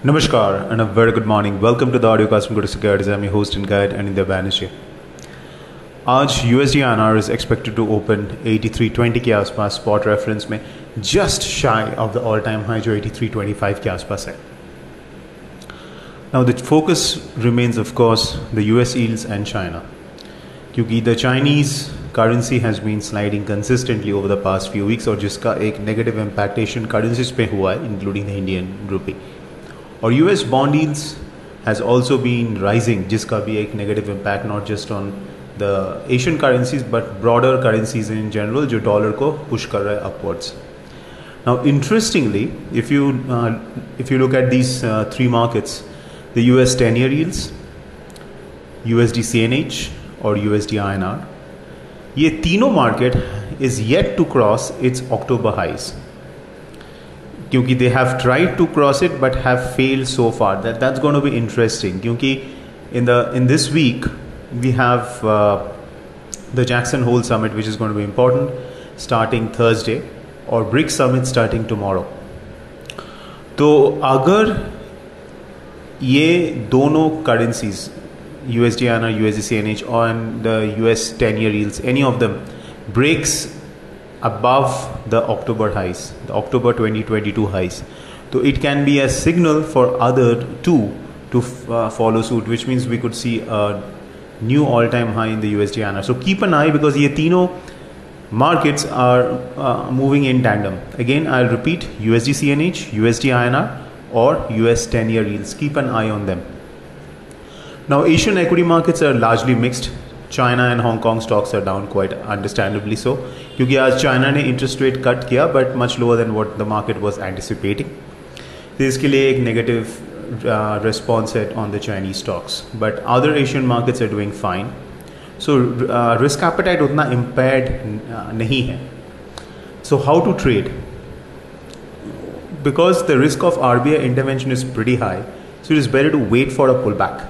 And a very good morning. Welcome to the audio cast from Good Securities. I'm your host and guide and in the Banishe. आज USD INR is expected to open 83.20 के आसपास spot reference में just shy of the all time high जो 83.25 के आसपास है Now the focus remains of course the US yields and China क्योंकि the Chinese currency has been sliding consistently over the past few weeks और जिसका एक impact Asian currencies पे हुआ है including the Indian rupee और U S bond yields has also been rising जिसका भी एक negative impact not just on the Asian currencies but broader currencies in general जो डॉलर को पुश कर रहा है upwards now interestingly if you if you look at these three markets the U S ten year yields U S D C N H और U S D I N R ये तीनों market is yet to cross its October highs क्योंकि they have tried to cross it but have failed so far. That that's going to be interesting. क्योंकि in the in this week we have uh, the Jackson Hole Summit, which is going to be important, starting Thursday, or BRICS Summit starting tomorrow. तो अगर ये दोनों currencies USD INR, USD CNH, and the US 10-year yields, any of them breaks above the October highs, the October 2022 highs. So it can be a signal for other two to uh, follow suit, which means we could see a new all-time high in the USD. So keep an eye because ye tino markets are uh, moving in tandem. Again, I'll repeat: USD CNH, USD INR, or US 10-year yields. Keep an eye on them. Now, Asian equity markets are largely mixed. China and Hong Kong stocks are down quite understandably so. क्योंकि आज China ने interest rate cut किया but much lower then what the market was anticipating तो इसके लिए एक negative uh, response set on the Chinese stocks. But other Asian markets are doing fine. So uh, risk appetite utna impaired uh, nahi hai. So how to trade? Because the risk of RBI intervention is pretty high, so it is better to wait for a pullback.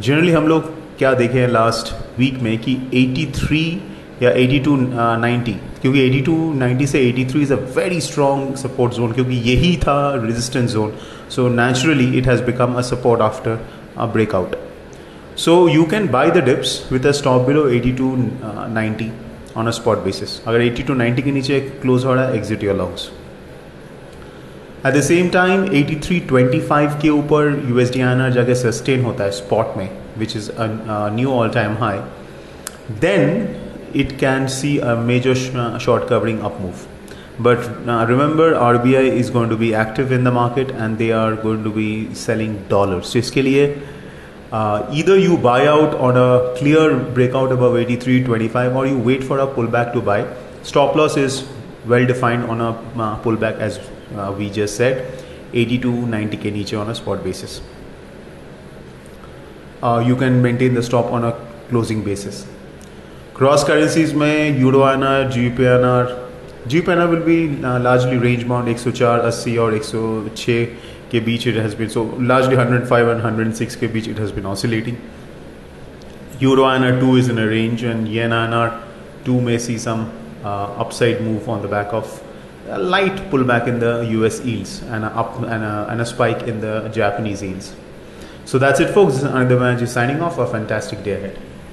Generally हम लोग क्या देखे हैं last week में कि 83 या 82 90 क्योंकि 82 90 से 83 is a very strong support zone क्योंकि यही था resistance zone so naturally it has become a support after a breakout so you can buy the dips with a stop below 82 90 on a spot basis अगर eighty two 90 के नीचे close हो रहा है exit your longs at the same time 83.25 के ऊपर you S D आना जाके सस्टेन होता है स्पॉट में. which is a, a new all time high then it can see a major sh- short covering up move. But uh, remember, RBI is going to be active in the market and they are going to be selling dollars. So, इसके लिए uh, either you buy out on a clear breakout above 83.25 or you wait for a pullback to buy. Stop loss is well defined on a uh, pullback as uh, we just said, 80 to 90 k niche on a spot basis. Uh, you can maintain the stop on a closing basis. Cross currencies may euro inr gbpnr gbpnr will be uh, largely range bound 104 80 or 106 ke beach it has been. So largely 105 and 106 ke beach it has been oscillating. Euroana 2 is in a range and yen inr 2 may see some uh, upside move on the back of a light pullback in the US yields and a, up, and a, spike in the Japanese yields. So that's it folks. This is Anindya signing off. A fantastic day ahead.